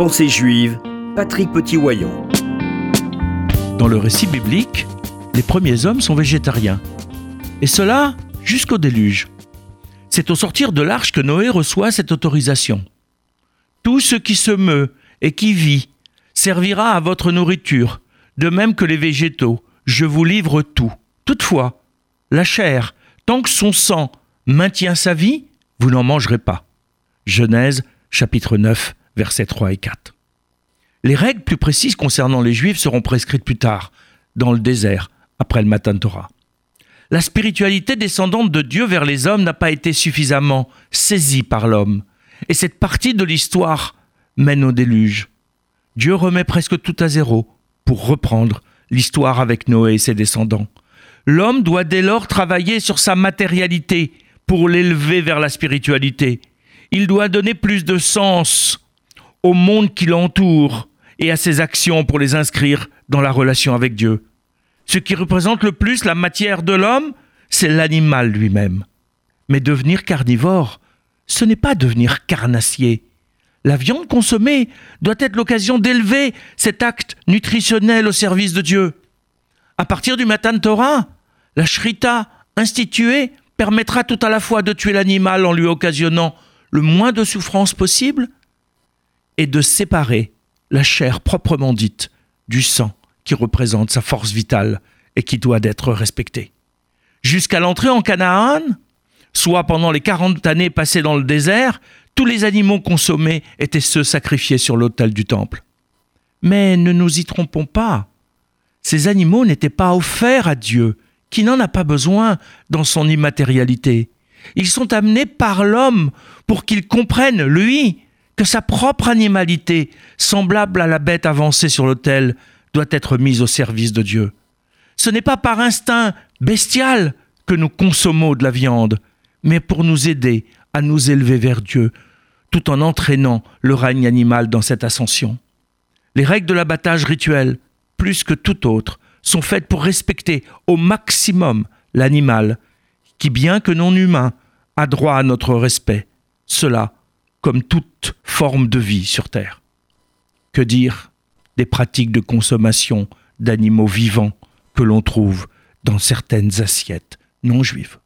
Pensée juive, Patrick Petit-Wayon. Dans le récit biblique, les premiers hommes sont végétariens. Et cela jusqu'au déluge. C'est au sortir de l'arche que Noé reçoit cette autorisation. Tout ce qui se meut et qui vit servira à votre nourriture, de même que les végétaux. Je vous livre tout. Toutefois, la chair, tant que son sang maintient sa vie, vous n'en mangerez pas. Genèse chapitre 9, versets 3 et 4. Les règles plus précises concernant les Juifs seront prescrites plus tard, dans le désert, après le Matan Torah. La spiritualité descendante de Dieu vers les hommes n'a pas été suffisamment saisie par l'homme, et cette partie de l'histoire mène au déluge. Dieu remet presque tout à zéro pour reprendre l'histoire avec Noé et ses descendants. L'homme doit dès lors travailler sur sa matérialité pour l'élever vers la spiritualité. Il doit donner plus de sens au monde qui l'entoure et à ses actions pour les inscrire dans la relation avec Dieu. Ce qui représente le plus la matière de l'homme, c'est l'animal lui-même. Mais devenir carnivore, ce n'est pas devenir carnassier. La viande consommée doit être l'occasion d'élever cet acte nutritionnel au service de Dieu. À partir du Matan Torah, la shrita instituée permettra tout à la fois de tuer l'animal en lui occasionnant le moins de souffrance possible et de séparer la chair proprement dite du sang qui représente sa force vitale et qui doit être respecté. Jusqu'à l'entrée en Canaan, soit pendant les 40 années passées dans le désert, tous les animaux consommés étaient ceux sacrifiés sur l'autel du temple. Mais ne nous y trompons pas, ces animaux n'étaient pas offerts à Dieu, qui n'en a pas besoin dans son immatérialité. Ils sont amenés par l'homme pour qu'il comprenne, lui, sa propre animalité, semblable à la bête avancée sur l'autel, doit être mise au service de Dieu. Ce n'est pas par instinct bestial que nous consommons de la viande, mais pour nous aider à nous élever vers Dieu, tout en entraînant le règne animal dans cette ascension. Les règles de l'abattage rituel, plus que tout autre, sont faites pour respecter au maximum l'animal, qui, bien que non humain, a droit à notre respect. Cela comme toute forme de vie sur Terre. Que dire des pratiques de consommation d'animaux vivants que l'on trouve dans certaines assiettes non juives?